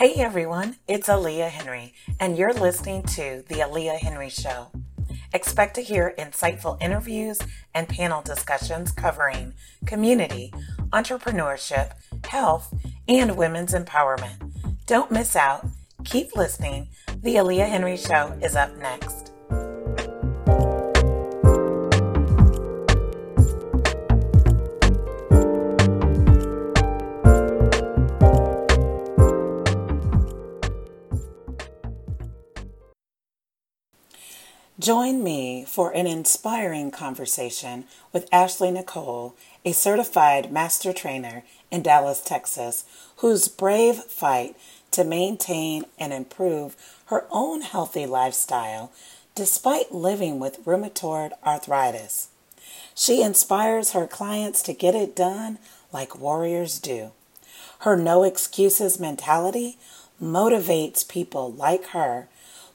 Hey everyone, it's Aliah Henry, and you're listening to The Aliah Henry Show. Expect to hear insightful interviews and panel discussions covering community, entrepreneurship, health, and women's empowerment. Don't miss out. Keep listening. The Aliah Henry Show is up next. Join me for an inspiring conversation with Ashley Nicole, a certified master trainer in Dallas, Texas, whose brave fight to maintain and improve her own healthy lifestyle despite living with rheumatoid arthritis. She inspires her clients to get it done like warriors do. Her no excuses mentality motivates people like her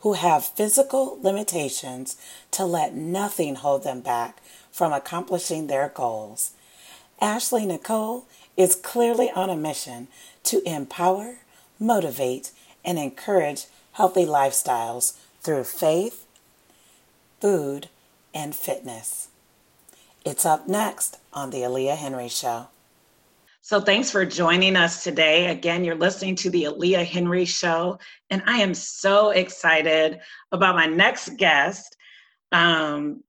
who have physical limitations to let nothing hold them back from accomplishing their goals. Ashley Nicole is clearly on a mission to empower, motivate, and encourage healthy lifestyles through faith, food, and fitness. It's up next on The Aliah Henry Show. So, thanks for joining us today. Again, you're listening to the Aliah Henry Show, and I am so excited about my next guest. Um,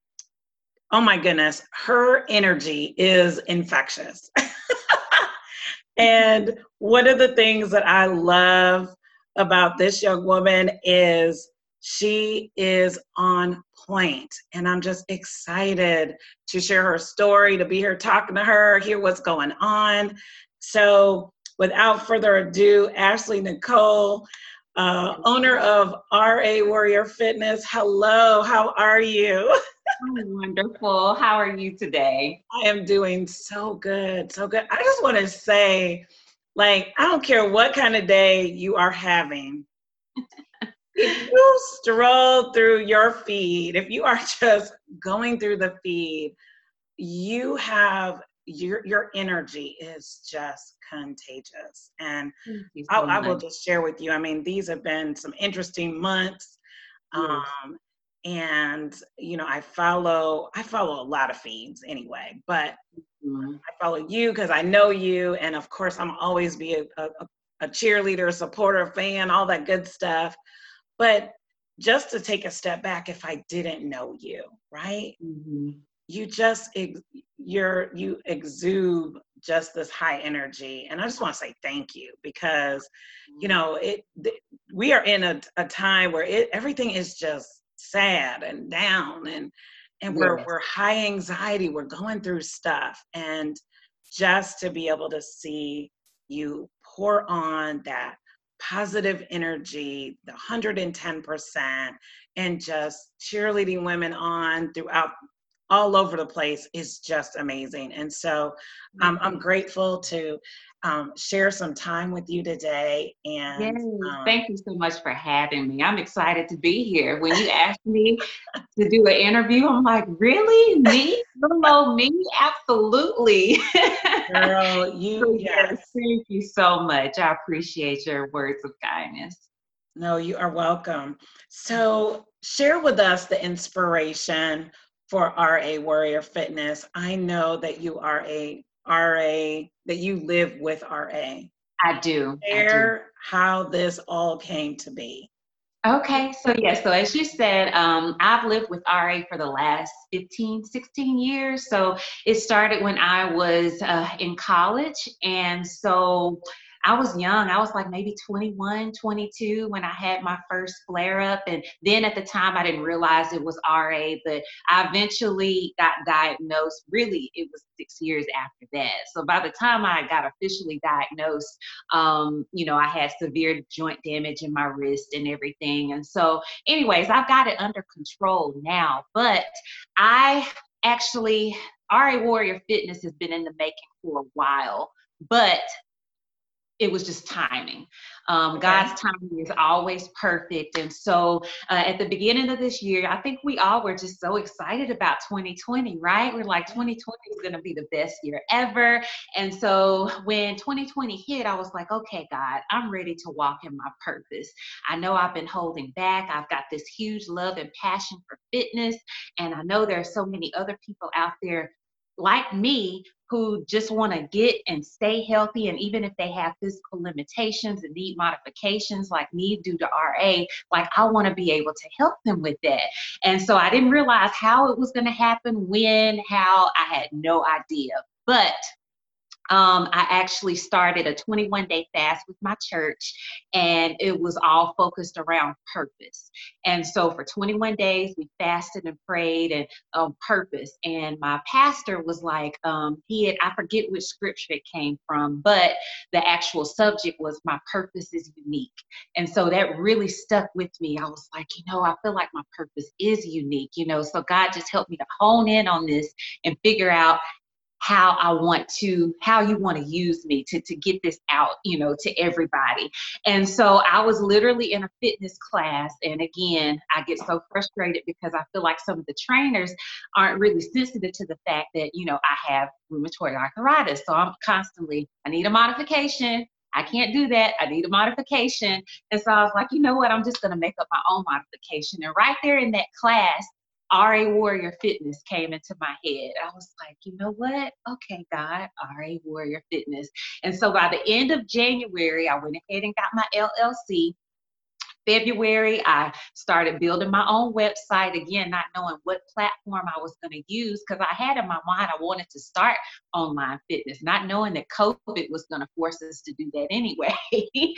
oh my goodness, her energy is infectious. and one of the things that I love about this young woman is she is on point and i'm just excited to share her story to be here talking to her hear what's going on. So without further ado ashley nicole uh, owner of ra warrior fitness. Hello how are you? Oh, wonderful. How are you today? I am doing so good so good. I just want to say like i don't care what kind of day you are having if you stroll through your feed, if you are just going through the feed, you have your your energy is just contagious. And so I, I, will just share with you. I mean, these have been some interesting months. Um, and you know, I follow I follow a lot of feeds anyway, but mm-hmm. I follow you because I know you, and of course, I'm always be a, a, a cheerleader, supporter, fan, all that good stuff. But just to take a step back, if I didn't know you, right? Mm-hmm. You just you're you exude just this high energy, and I just want to say thank you because you know it. Th- we are in a, a time where it everything is just sad and down and and we're we're high anxiety we're going through stuff and just to be able to see you pour on that positive energy, the 110%, and just cheerleading women on throughout all over the place is just amazing. And so um, I'm grateful to um, share some time with you today. And um, thank you so much for having me. I'm excited to be here. When you asked me to do an interview, I'm like, really? Me? Hello, me? Absolutely. Girl, you, yes. yes. Thank you so much. I appreciate your words of kindness. No, you are welcome. So, share with us the inspiration for RA Warrior Fitness. I know that you are a RA, that you live with RA. I do. Share how this all came to be. Okay, so yeah, so as you said, um, I've lived with RA for the last 15, 16 years. So it started when I was uh, in college. And so I was young. I was like maybe 21, 22 when I had my first flare up. And then at the time, I didn't realize it was RA, but I eventually got diagnosed. Really, it was six years after that. So by the time I got officially diagnosed, um, you know, I had severe joint damage in my wrist and everything. And so, anyways, I've got it under control now. But I actually, RA Warrior Fitness has been in the making for a while. But it was just timing. Um. God's timing is always perfect. And so uh, at the beginning of this year, I think we all were just so excited about 2020, right? We're like, 2020 is going to be the best year ever. And so when 2020 hit, I was like, okay, God, I'm ready to walk in my purpose. I know I've been holding back. I've got this huge love and passion for fitness. And I know there are so many other people out there like me who just want to get and stay healthy and even if they have physical limitations and need modifications like me due to RA like I want to be able to help them with that. And so I didn't realize how it was going to happen when how I had no idea. But um, I actually started a 21 day fast with my church, and it was all focused around purpose. And so for 21 days, we fasted and prayed and um, purpose. And my pastor was like, um, he had, I forget which scripture it came from, but the actual subject was my purpose is unique. And so that really stuck with me. I was like, you know, I feel like my purpose is unique, you know, so God just helped me to hone in on this and figure out how I want to, how you want to use me to, to get this out, you know, to everybody. And so I was literally in a fitness class. And again, I get so frustrated because I feel like some of the trainers aren't really sensitive to the fact that, you know, I have rheumatoid arthritis. So I'm constantly, I need a modification. I can't do that. I need a modification. And so I was like, you know what? I'm just going to make up my own modification. And right there in that class, RA Warrior Fitness came into my head. I was like, you know what? Okay, God, RA Warrior Fitness. And so by the end of January, I went ahead and got my LLC. February, I started building my own website again, not knowing what platform I was going to use because I had in my mind I wanted to start online fitness, not knowing that COVID was going to force us to do that anyway.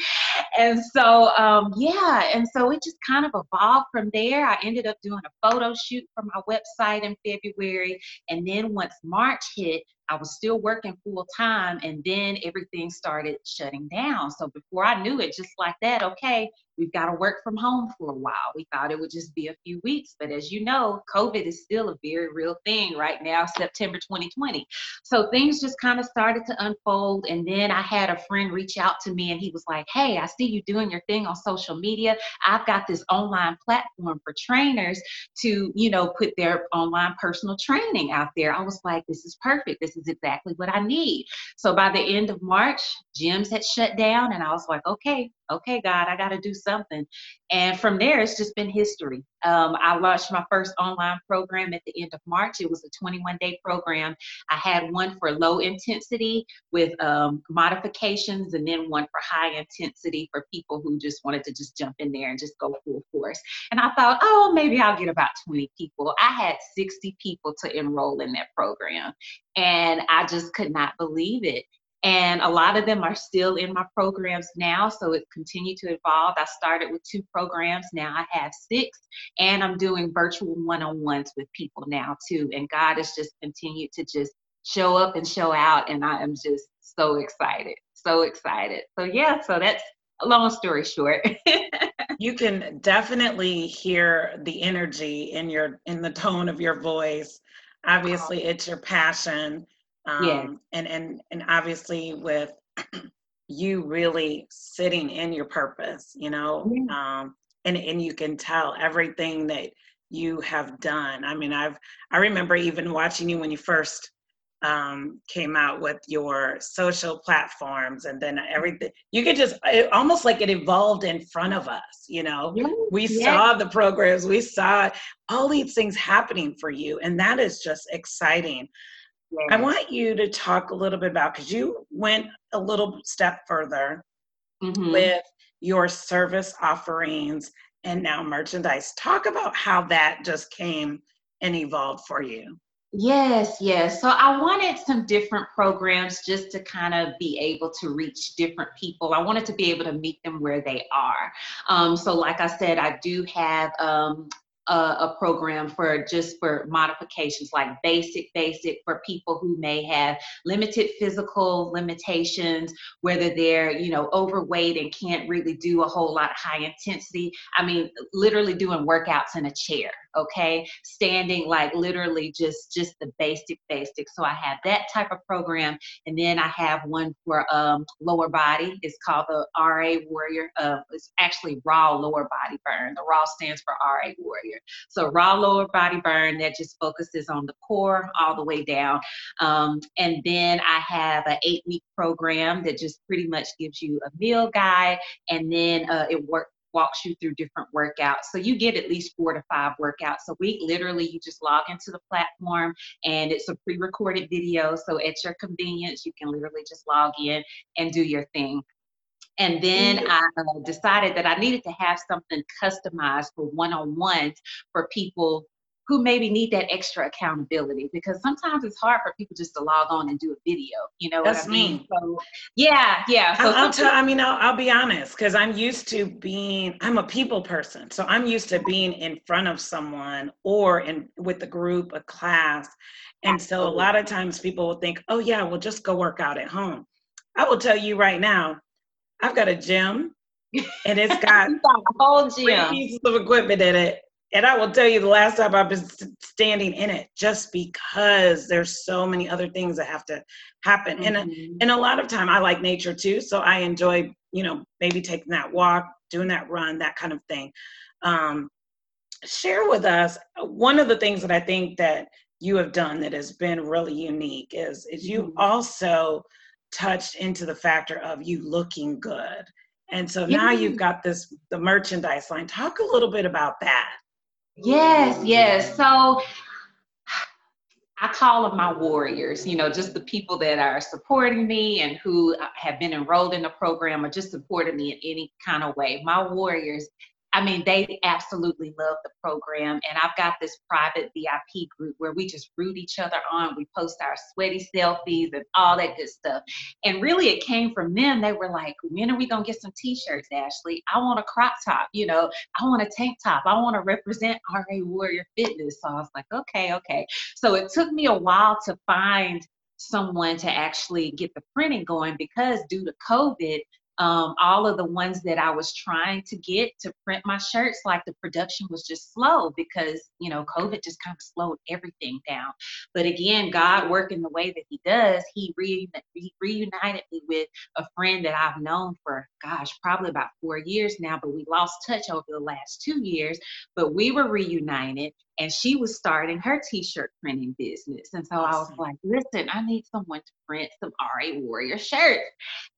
and so, um, yeah, and so it just kind of evolved from there. I ended up doing a photo shoot for my website in February. And then once March hit, I was still working full time and then everything started shutting down. So before I knew it, just like that, okay, we've got to work from home for a while. We thought it would just be a few weeks, but as you know, COVID is still a very real thing right now, September 2020. So things just kind of started to unfold. And then I had a friend reach out to me and he was like, Hey, I see you doing your thing on social media. I've got this online platform for trainers to, you know, put their online personal training out there. I was like, This is perfect. This is exactly what I need. So by the end of March, gyms had shut down, and I was like, okay, okay, God, I got to do something. And from there, it's just been history. Um, I launched my first online program at the end of March. It was a 21 day program. I had one for low intensity with um, modifications, and then one for high intensity for people who just wanted to just jump in there and just go full force. And I thought, oh, maybe I'll get about 20 people. I had 60 people to enroll in that program. And I just could not believe it. And a lot of them are still in my programs now. So it continued to evolve. I started with two programs. Now I have six. And I'm doing virtual one on ones with people now too. And God has just continued to just show up and show out. And I am just so excited. So excited. So, yeah, so that's a long story short. you can definitely hear the energy in your in the tone of your voice oh. obviously it's your passion um, yeah. and and and obviously with you really sitting in your purpose you know yeah. um, and and you can tell everything that you have done i mean i've i remember even watching you when you first um, came out with your social platforms and then everything you could just it, almost like it evolved in front of us you know yes, we yes. saw the programs we saw all these things happening for you and that is just exciting. I want you to talk a little bit about because you went a little step further mm-hmm. with your service offerings and now merchandise talk about how that just came and evolved for you Yes, yes. So I wanted some different programs just to kind of be able to reach different people. I wanted to be able to meet them where they are. Um, so, like I said, I do have um, a, a, program for just for modifications like basic basic for people who may have limited physical limitations whether they're you know overweight and can't really do a whole lot of high intensity. I mean literally doing workouts in a chair okay? Standing like literally just just the basic basic. So i have that type of program and then i have one for um, lower body. It's called the ra warrior uh, it's actually raw lower body burn. The raw stands for ra warrior so raw lower body burn that just focuses on the core all the way down um, and then i have an eight week program that just pretty much gives you a meal guide and then uh, it works walks you through different workouts. So you get at least four to five workouts a week. Literally, you just log into the platform and it's a pre recorded video. So at your convenience, you can literally just log in and do your thing. And then mm-hmm. I decided that I needed to have something customized for one on ones for people who maybe need that extra accountability because sometimes it's hard for people just to log on and do a video. You know That's what I mean? Me. So, yeah, yeah. So I'll, tell, I mean, I'll, I'll be honest because I'm used to being. I'm a people person, so I'm used to being in front of someone or in with a group, a class, and Absolutely. so a lot of times people will think, "Oh yeah, we'll just go work out at home." I will tell you right now, I've got a gym, and it's got, got a whole gym pieces of equipment in it and I will tell you the last time I've been standing in it just because there's so many other things that have to happen. Mm-hmm. And, and a lot of time I like nature too. So I enjoy, you know, maybe taking that walk, doing that run, that kind of thing. Um, share with us one of the things that I think that you have done that has been really unique is, is you mm-hmm. also touched into the factor of you looking good. And so now you've got this the merchandise line. Talk a little bit about that. Yes, yes. So I call them my warriors, you know, just the people that are supporting me and who uh, have been enrolled in the program or just supported me in any kind of way. My warriors I mean, they absolutely love the program. And I've got this private VIP group where we just root each other on. We post our sweaty selfies and all that good stuff. And really, it came from them. They were like, when are we going to get some t shirts, Ashley? I want a crop top. You know, I want a tank top. I want to represent RA Warrior Fitness. So I was like, okay, okay. So it took me a while to find someone to actually get the printing going because due to COVID, um, all of the ones that I was trying to get to print my shirts, like the production was just slow because, you know, COVID just kind of slowed everything down. But again, God working the way that He does, He re- reunited me with a friend that I've known for, gosh, probably about four years now, but we lost touch over the last two years. But we were reunited and she was starting her t-shirt printing business and so awesome. i was like listen i need someone to print some ra warrior shirts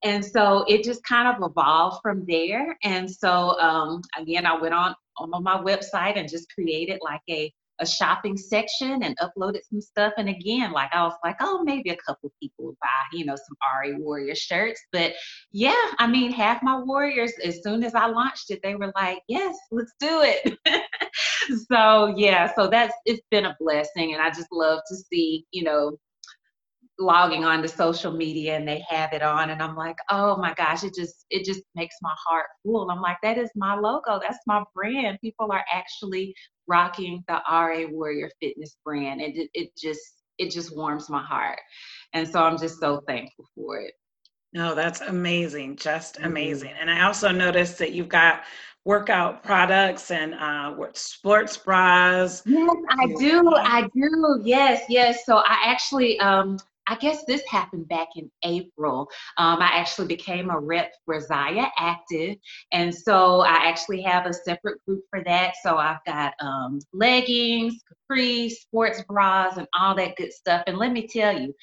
and so it just kind of evolved from there and so um, again i went on on my website and just created like a a shopping section and uploaded some stuff. And again, like I was like, oh, maybe a couple people would buy, you know, some RA Warrior shirts. But yeah, I mean, half my Warriors, as soon as I launched it, they were like, yes, let's do it. so yeah, so that's it's been a blessing. And I just love to see, you know, logging on to social media and they have it on and I'm like, oh my gosh, it just it just makes my heart full. I'm like, that is my logo. That's my brand. People are actually rocking the RA Warrior Fitness brand. And it, it just it just warms my heart. And so I'm just so thankful for it. No, that's amazing. Just mm-hmm. amazing. Mm-hmm. And I also noticed that you've got workout products and uh, sports bras. Yes, I do. I do. Yes, yes. So I actually um, I guess this happened back in April. Um, I actually became a rep for Zyia Active. And so I actually have a separate group for that. So I've got um, leggings, capri, sports bras, and all that good stuff. And let me tell you,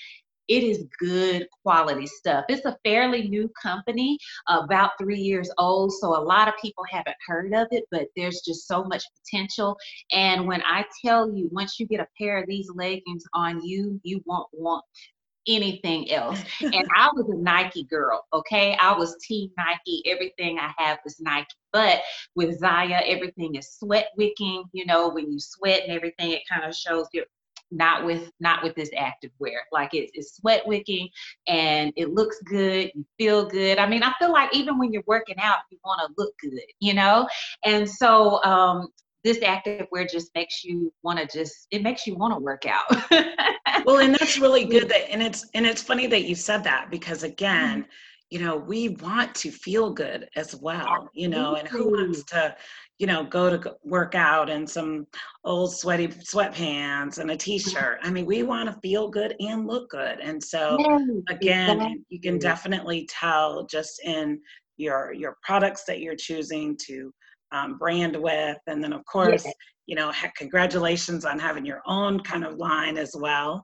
it is good quality stuff. It's a fairly new company, about three years old, so a lot of people haven't heard of it, but there's just so much potential. And when I tell you, once you get a pair of these leggings on you, you won't want anything else. and I was a Nike girl, okay? I was team Nike. Everything I have is Nike. But with Zyia, everything is sweat wicking. You know, when you sweat and everything, it kind of shows you not with not with this active wear like it, it's sweat wicking and it looks good you feel good i mean i feel like even when you're working out you want to look good you know and so um this active wear just makes you want to just it makes you want to work out well and that's really good that and it's and it's funny that you said that because again mm-hmm. you know we want to feel good as well you know and who wants to you know go to work out in some old sweaty sweatpants and a t-shirt? I mean we want to feel good and look good and so again you can definitely tell just in your your products that you're choosing to um, brand with. And then, of course, yes. you know, heck, congratulations on having your own kind of line as well.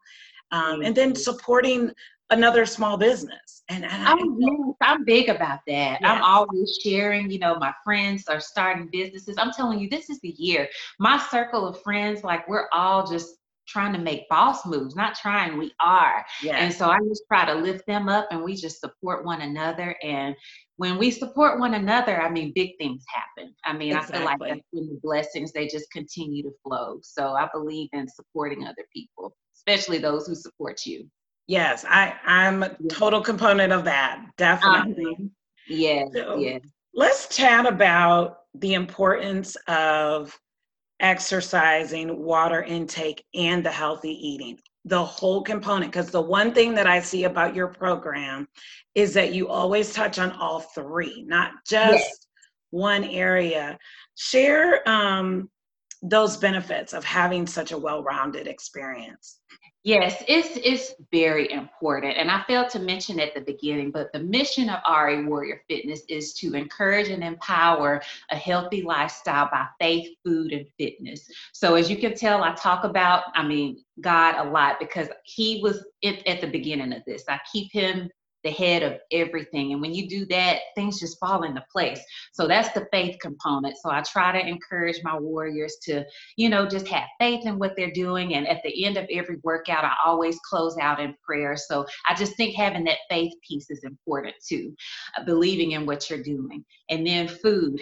Um, and then supporting another small business. And, and I'm, yes, I'm big about that. Yes. I'm always sharing, you know, my friends are starting businesses. I'm telling you, this is the year. My circle of friends, like we're all just trying to make boss moves, not trying, we are. Yes. And so I just try to lift them up and we just support one another. And when we support one another, I mean, big things happen. I mean, exactly. I feel like that's when the blessings, they just continue to flow. So I believe in supporting other people, especially those who support you. Yes, I, I'm a total component of that. Definitely. Um, yes, so yes. Let's chat about the importance of exercising, water intake, and the healthy eating. The whole component. Because the one thing that I see about your program is that you always touch on all three, not just yes. one area. Share um, those benefits of having such a well rounded experience. Yes, it's it's very important. And I failed to mention at the beginning, but the mission of RA Warrior Fitness is to encourage and empower a healthy lifestyle by faith, food, and fitness. So as you can tell, I talk about, I mean, God a lot because he was at, at the beginning of this. I keep him the head of everything. And when you do that, things just fall into place. So that's the faith component. So I try to encourage my warriors to, you know, just have faith in what they're doing. And at the end of every workout, I always close out in prayer. So I just think having that faith piece is important too, uh, believing in what you're doing. And then food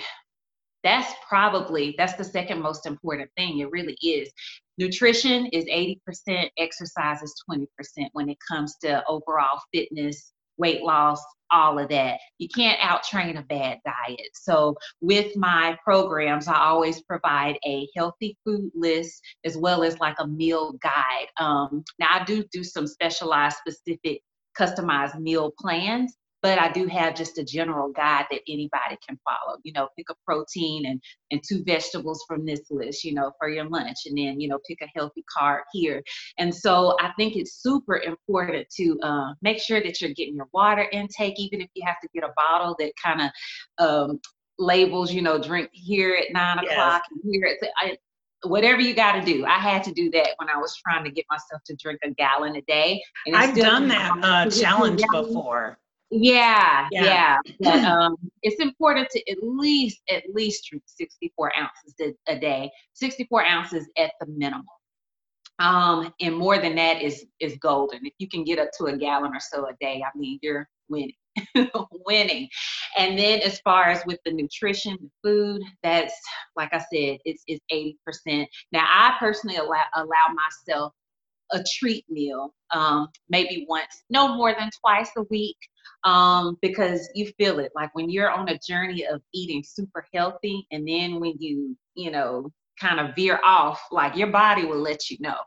that's probably that's the second most important thing it really is nutrition is 80% exercise is 20% when it comes to overall fitness weight loss, all of that. You can't out train a bad diet. So, with my programs, I always provide a healthy food list as well as like a meal guide. Um, now, I do do some specialized, specific, customized meal plans but I do have just a general guide that anybody can follow. You know, pick a protein and and two vegetables from this list, you know, for your lunch, and then you know pick a healthy carb here. And so I think it's super important to uh, make sure that you're getting your water intake, even if you have to get a bottle that kind of um, labels, you know, drink here at nine yes. o'clock and here at I, whatever you got to do. I had to do that when I was trying to get myself to drink a gallon a day. I've done that uh, challenge before. Yeah, yeah. yeah. But um, it's important to at least at least drink 64 ounces a, day, 64 ounces at the minimum. Um, and more than that is is golden. If you can get up to a gallon or so a day, I mean, you're winning. winning. And then as far as with the nutrition, the food, that's like I said, it's it's 80%. Now I personally allow allow myself a treat meal, um, maybe once, no more than twice a week, um, because you feel it. Like when you're on a journey of eating super healthy, and then when you, you know, kind of veer off, like your body will let you know.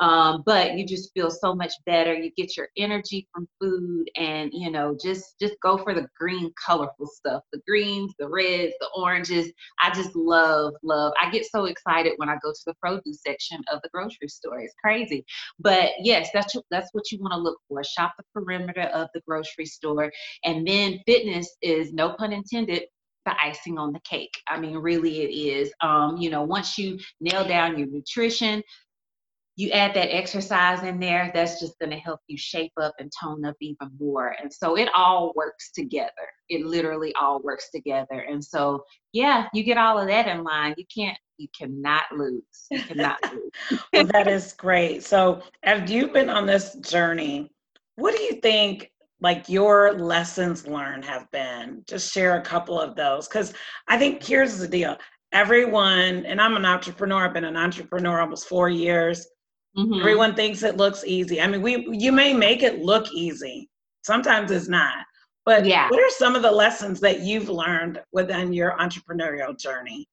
Um, but you just feel so much better. You get your energy from food, and you know, just just go for the green, colorful stuff. The greens, the reds, the oranges. I just love, love. I get so excited when I go to the produce section of the grocery store. It's crazy, but yes, that's that's what you want to look for. Shop the perimeter of the grocery store, and then fitness is no pun intended the icing on the cake. I mean, really, it is. Um, you know, once you nail down your nutrition, you add that exercise in there, that's just going to help you shape up and tone up even more. And so it all works together. It literally all works together. And so, yeah, you get all of that in line. You can't, you cannot lose. You cannot lose. well, that is great. So, have you been on this journey? What do you think like your lessons learned have been? Just share a couple of those. Because I think here's the deal everyone, and I'm an entrepreneur, I've been an entrepreneur almost four years. Mm-hmm. Everyone thinks it looks easy. I mean, we you may make it look easy. Sometimes it's not. But yeah. what are some of the lessons that you've learned within your entrepreneurial journey?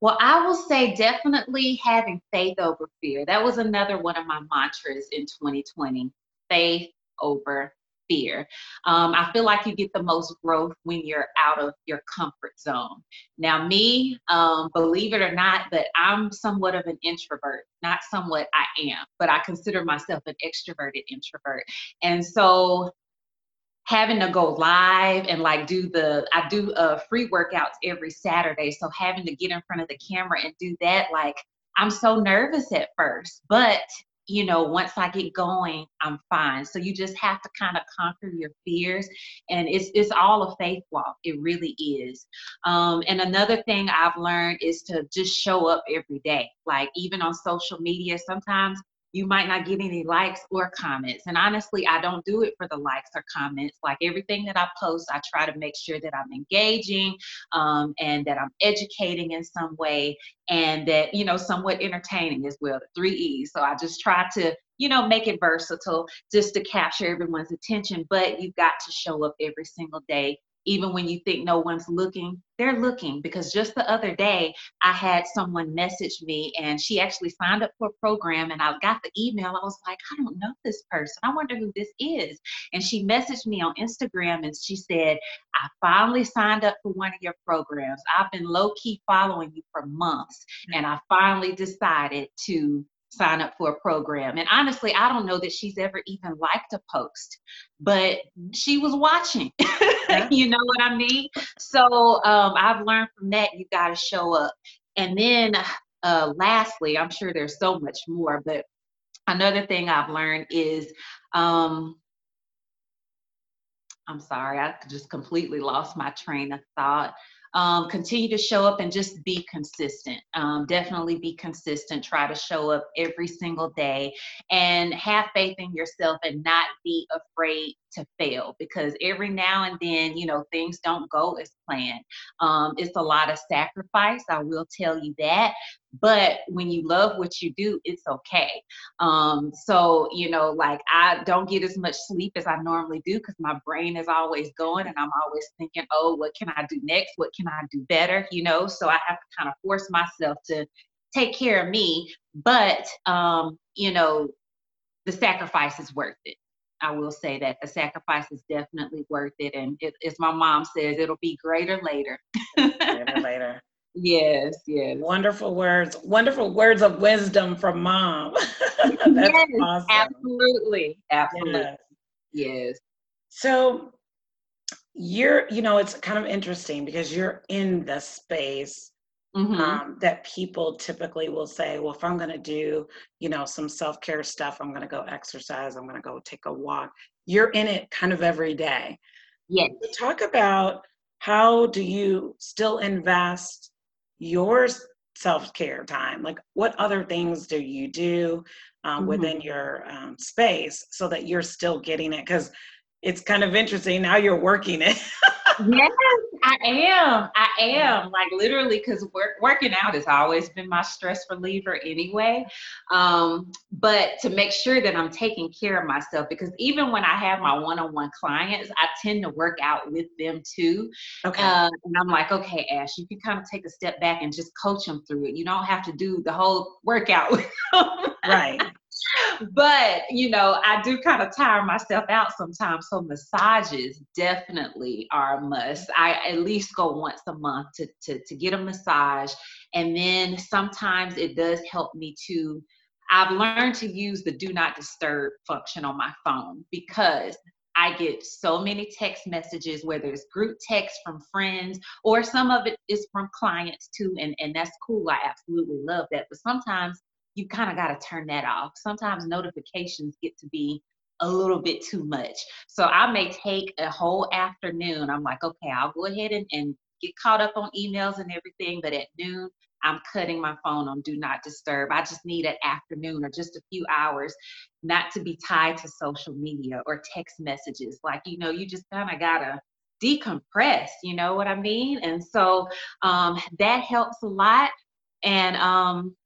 Well, I will say definitely having faith over fear. That was another one of my mantras in 2020 faith over fear. Um, I feel like you get the most growth when you're out of your comfort zone. Now, me, um, believe it or not, but I'm somewhat of an introvert, not somewhat I am, but I consider myself an extroverted introvert. And so having to go live and like do the I do uh free workouts every Saturday. So having to get in front of the camera and do that, like I'm so nervous at first, but you know, once I get going, I'm fine. So you just have to kind of conquer your fears, and it's it's all a faith walk. It really is. Um, and another thing I've learned is to just show up every day. Like even on social media, sometimes you might not get any likes or comments. And honestly, I don't do it for the likes or comments. Like everything that I post, I try to make sure that I'm engaging um, and that I'm educating in some way and that, you know, somewhat entertaining as well, the three E's. So I just try to, you know, make it versatile just to capture everyone's attention. But you've got to show up every single day even when you think no one's looking, they're looking. Because just the other day, I had someone message me and she actually signed up for a program and I got the email. I was like, I don't know this person. I wonder who this is. And she messaged me on Instagram and she said, I finally signed up for one of your programs. I've been low key following you for months mm. and I finally decided to sign up for a program. And honestly, I don't know that she's ever even liked a post, but she was watching. you know what I mean? So um, I've learned from that you got to show up. And then uh, lastly, I'm sure there's so much more, but another thing I've learned is um, I'm sorry, I just completely lost my train of thought um, continue to show up and just be consistent. Um, definitely be consistent. Try to show up every single day and have faith in yourself and not be afraid to fail because every now and then, you know, things don't go as planned. Um, it's a lot of sacrifice, I will tell you that. But when you love what you do, it's okay. Um, so, you know, like I don't get as much sleep as I normally do because my brain is always going and I'm always thinking, oh, what can I do next? What can I do better? You know, so I have to kind of force myself to take care of me. But, um, you know, the sacrifice is worth it. I will say that the sacrifice is definitely worth it. And it, as my mom says, it'll be greater later. greater later. Yes, yes. Wonderful words. Wonderful words of wisdom from mom. That's yes, awesome. Absolutely. Absolutely. Yes. yes. So you're, you know, it's kind of interesting because you're in the space Mm-hmm. Um, that people typically will say, well, if I'm going to do, you know, some self care stuff, I'm going to go exercise, I'm going to go take a walk. You're in it kind of every day. Yes. talk about how do you still invest your self care time? Like, what other things do you do um, mm-hmm. within your um, space so that you're still getting it? Because it's kind of interesting now you're working it. yes, I am. I am like literally because work, working out has always been my stress reliever anyway. Um, but to make sure that I'm taking care of myself because even when I have my one-on-one clients, I tend to work out with them too. Okay. Uh, and I'm like, okay, Ash, you can kind of take a step back and just coach them through it. You don't have to do the whole workout with them. Right but you know, I do kind of tire myself out sometimes. So massages definitely are a must. I at least go once a month to to, to get a massage, and then sometimes it does help me to. I've learned to use the do not disturb function on my phone because I get so many text messages, whether it's group text from friends or some of it is from clients too. And, and that's cool. I absolutely love that. But sometimes you kind of got to turn that off. Sometimes notifications get to be a little bit too much. So I may take a whole afternoon. I'm like, okay, I'll go ahead and, and get caught up on emails and everything, but at noon, I'm cutting my phone on do not disturb. I just need an afternoon or just a few hours not to be tied to social media or text messages. Like, you know, you just kind of gotta decompress, you know what I mean? And so um, that helps a lot. And um,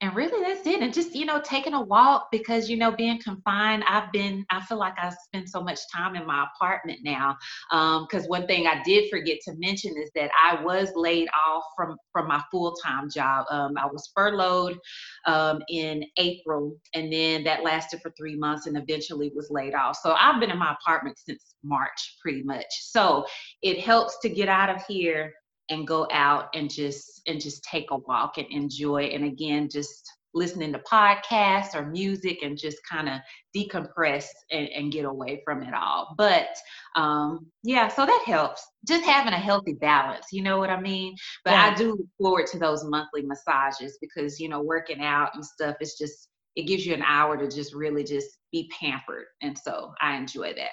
and really that's it. And just you know taking a walk because you know being confined i've been i feel like i spend so much time in my apartment now. Because um, one thing i did forget to mention is that i was laid off from from my full-time job. Um, i was furloughed um, in april and then that lasted for three months and eventually was laid off. So i've been in my apartment since march pretty much. So it helps to get out of here and go out and just and just take a walk and enjoy. And again just listening to podcasts or music and just kind of decompress and, and, get away from it all. But um yeah so that helps. Just having a healthy balance you know what i mean? But yeah. i do look forward to those monthly massages because you know working out and stuff is just it gives you an hour to just really just be pampered. And so i enjoy that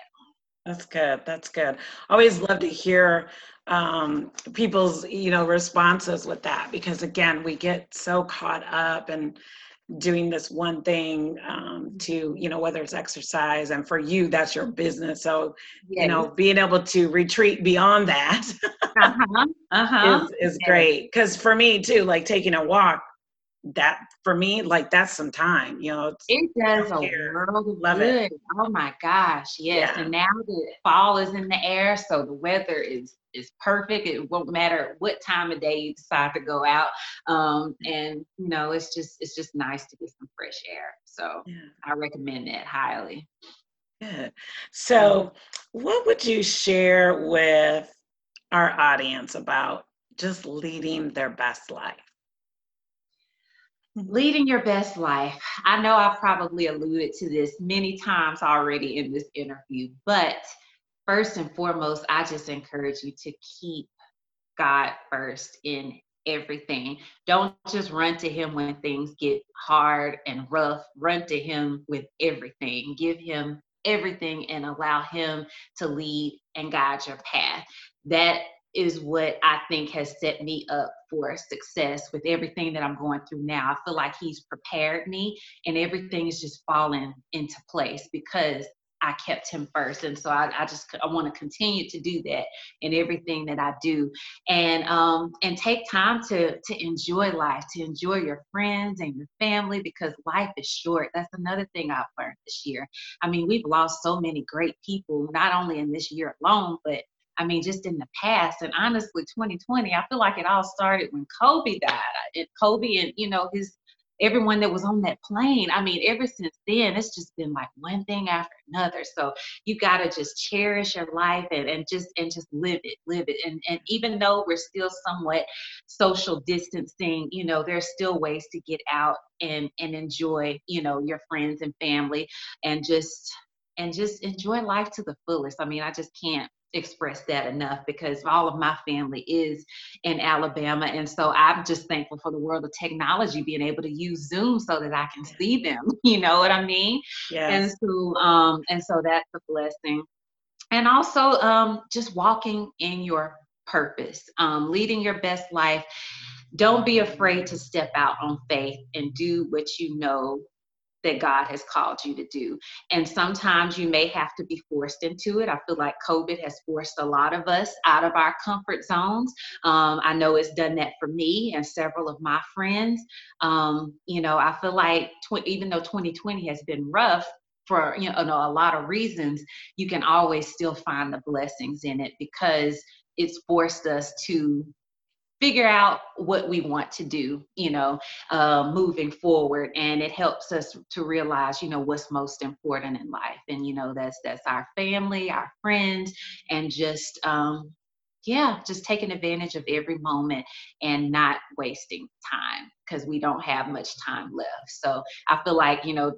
that's good. That's good. Always love to hear um, people's, you know, responses with that because again, we get so caught up and doing this one thing um, to, you know, whether it's exercise and for you, that's your business. So, yeah, you know, being able to retreat beyond that uh-huh. Uh-huh. is, is great. Cause for me too, like taking a walk, that for me, like that's some time, you know. It does a world of Love good. It. Oh my gosh, yes. Yeah. And now the fall is in the air, so the weather is is perfect. It won't matter what time of day you decide to go out. Um, and you know, it's just it's just nice to get some fresh air. So yeah. I recommend that highly. Good. So, what would you share with our audience about just leading their best life? Leading your best life. I know I've probably alluded to this many times already in this interview, but first and foremost, I just encourage you to keep God first in everything. Don't just run to Him when things get hard and rough. Run to Him with everything. Give Him everything and allow Him to lead and guide your path. That is what I think has set me up for success with everything that I'm going through now. I feel like he's prepared me and everything is just falling into place because I kept him first. And so I, I just I want to continue to do that in everything that I do. And um and take time to to enjoy life, to enjoy your friends and your family because life is short. That's another thing I've learned this year. I mean, we've lost so many great people, not only in this year alone, but I mean, just in the past. And honestly, 2020, I feel like it all started when Kobe died. It, Kobe and, you know, his everyone that was on that plane. I mean, ever since then, it's just been like one thing after another. So you gotta just cherish your life and, and just and just live it, live it. And and even though we're still somewhat social distancing, you know, there's still ways to get out and and enjoy, you know, your friends and family and just and just enjoy life to the fullest. I mean, I just can't express that enough because all of my family is in Alabama. And so I'm just thankful for the world of technology being able to use Zoom so that I can see them. You know what I mean? Yes. And so um and so that's a blessing. And also um just walking in your purpose, um, leading your best life. Don't be afraid to step out on faith and do what you know that God has called you to do. And sometimes you may have to be forced into it. I feel like COVID has forced a lot of us out of our comfort zones. Um, I know it's done that for me and several of my friends. Um, you know, I feel like tw- even though 2020 has been rough, for you know a lot of reasons you can always still find the blessings in it because it's forced us to figure out what we want to do you know uh, moving forward. And it helps us to realize you know what's most important in life. And you know that's that's our family our friends and just um yeah just taking advantage of every moment and not wasting time because we don't have much time left. So i feel like you know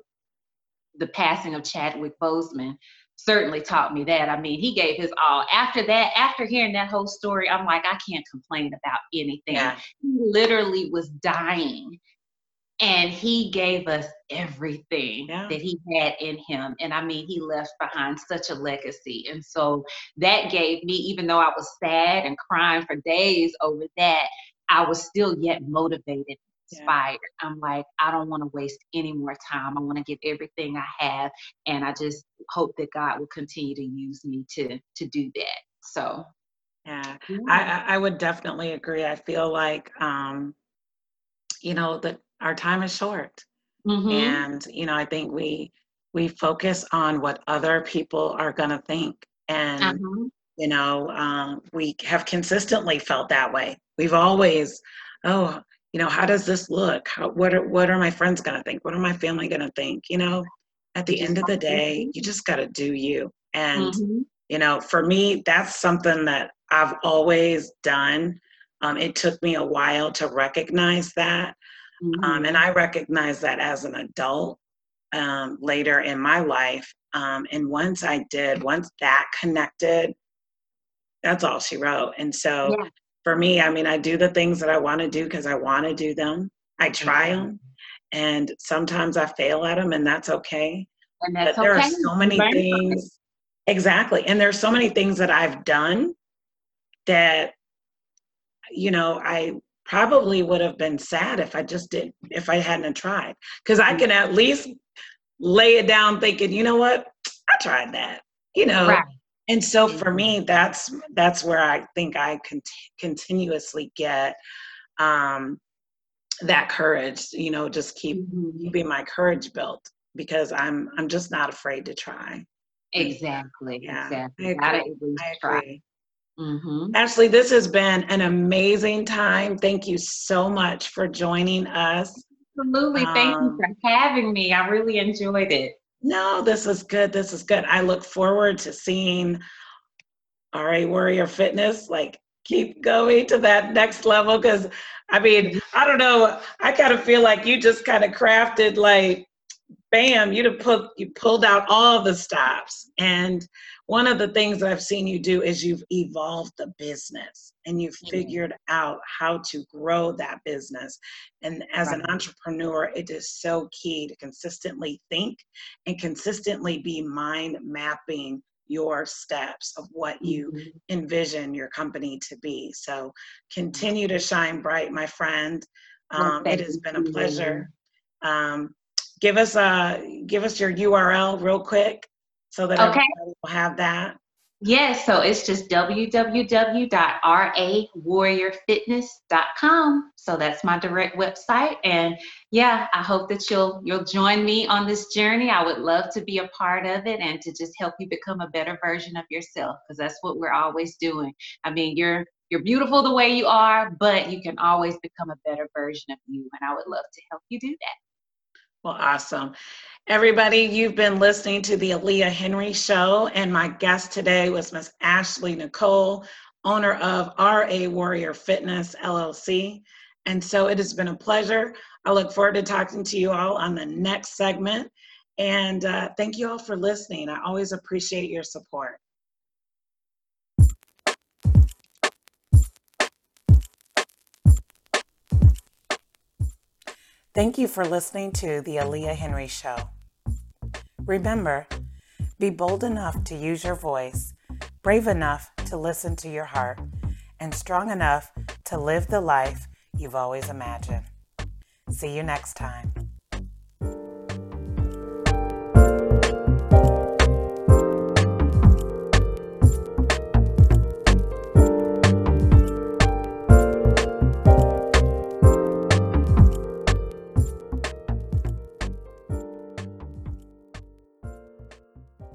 the passing of chadwick boseman certainly taught me that. I mean, he gave his all. After that, after hearing that whole story, I'm like, I can't complain about anything. Yeah. He literally was dying. And he gave us everything yeah. that he had in him. And I mean, he left behind such a legacy. And so that gave me, even though I was sad and crying for days over that, I was still yet motivated inspired. Yeah. I'm like, I don't want to waste any more time. I want to give everything I have, and I just hope that God will continue to use me to to do that. So, yeah, yeah. I I would definitely agree. I feel like, um, you know, that our time is short. Mm-hmm. And, you know, I think we we focus on what other people are going to think. And, uh-huh. you know, um, we have consistently felt that way. We've always, oh, you know, how does this look? How, what are what are my friends going to think? What are my family going to think? You know, at the end of the day, you just got to do you. And, mm-hmm. you know, for me, that's something that I've always done. Um, it took me a while to recognize that. Mm-hmm. Um, and I recognize that as an adult um, later in my life. Um, and once I did, once that connected, that's all she wrote. And so yeah. For me, I mean, I do the things that I want to do because I want to do them. I try mm-hmm. them. And sometimes I fail at them, and that's okay. And that's but there okay. are so many things. Exactly. And there's so many things that I've done that, you know, I probably would have been sad if I just did if I hadn't tried. Because I can at least lay it down thinking, you know what, I tried that. You know. Right. And so for me, mm-hmm. that's that's where I think I cont- continuously get um, that courage. You know, just keep mm-hmm. keeping my courage built because I'm I'm just not afraid to try. Exactly. Yeah, exactly. I agree. I agree. Mm-hmm. Ashley, this has been an amazing time. Thank you so much for joining us. Absolutely. Thank um, you for having me. I really enjoyed it. No, this is good. This is good. I look forward to seeing RA Warrior Fitness like keep going to that next level because I mean, I don't know. I kind of feel like you just kind of crafted like bam, you put you pulled out all the stops. And one of the things that I've seen you do is you've evolved the business and you've mm-hmm. figured out how to grow that business. And as right. an entrepreneur, it is so key to consistently think and consistently be mind mapping your steps of what you mm-hmm. envision your company to be. So continue to shine bright, my friend. Um, well, it has been a pleasure. Um, give us a give us your URL real quick so that okay. everybody will have that. Yes, so it's just www.rawarriorfitness.com. So that's my direct website. And yeah, I hope that you'll you'll join me on this journey. I would love to be a part of it and to just help you become a better version of yourself because that's what we're always doing. I mean, you're you're beautiful the way you are, but you can always become a better version of you. And I would love to help you do that. Well, awesome. Everybody, you've been listening to the Aliah Henry Show, and my guest today was Miss Ashley Nicole, owner of RA Warrior Fitness LLC. And so it has been a pleasure. I look forward to talking to you all on the next segment. And uh, thank you all for listening. I always appreciate your support. Thank you for listening to The Aliah Henry Show. Remember, be bold enough to use your voice, brave enough to listen to your heart, and strong enough to live the life you've always imagined. See you next time.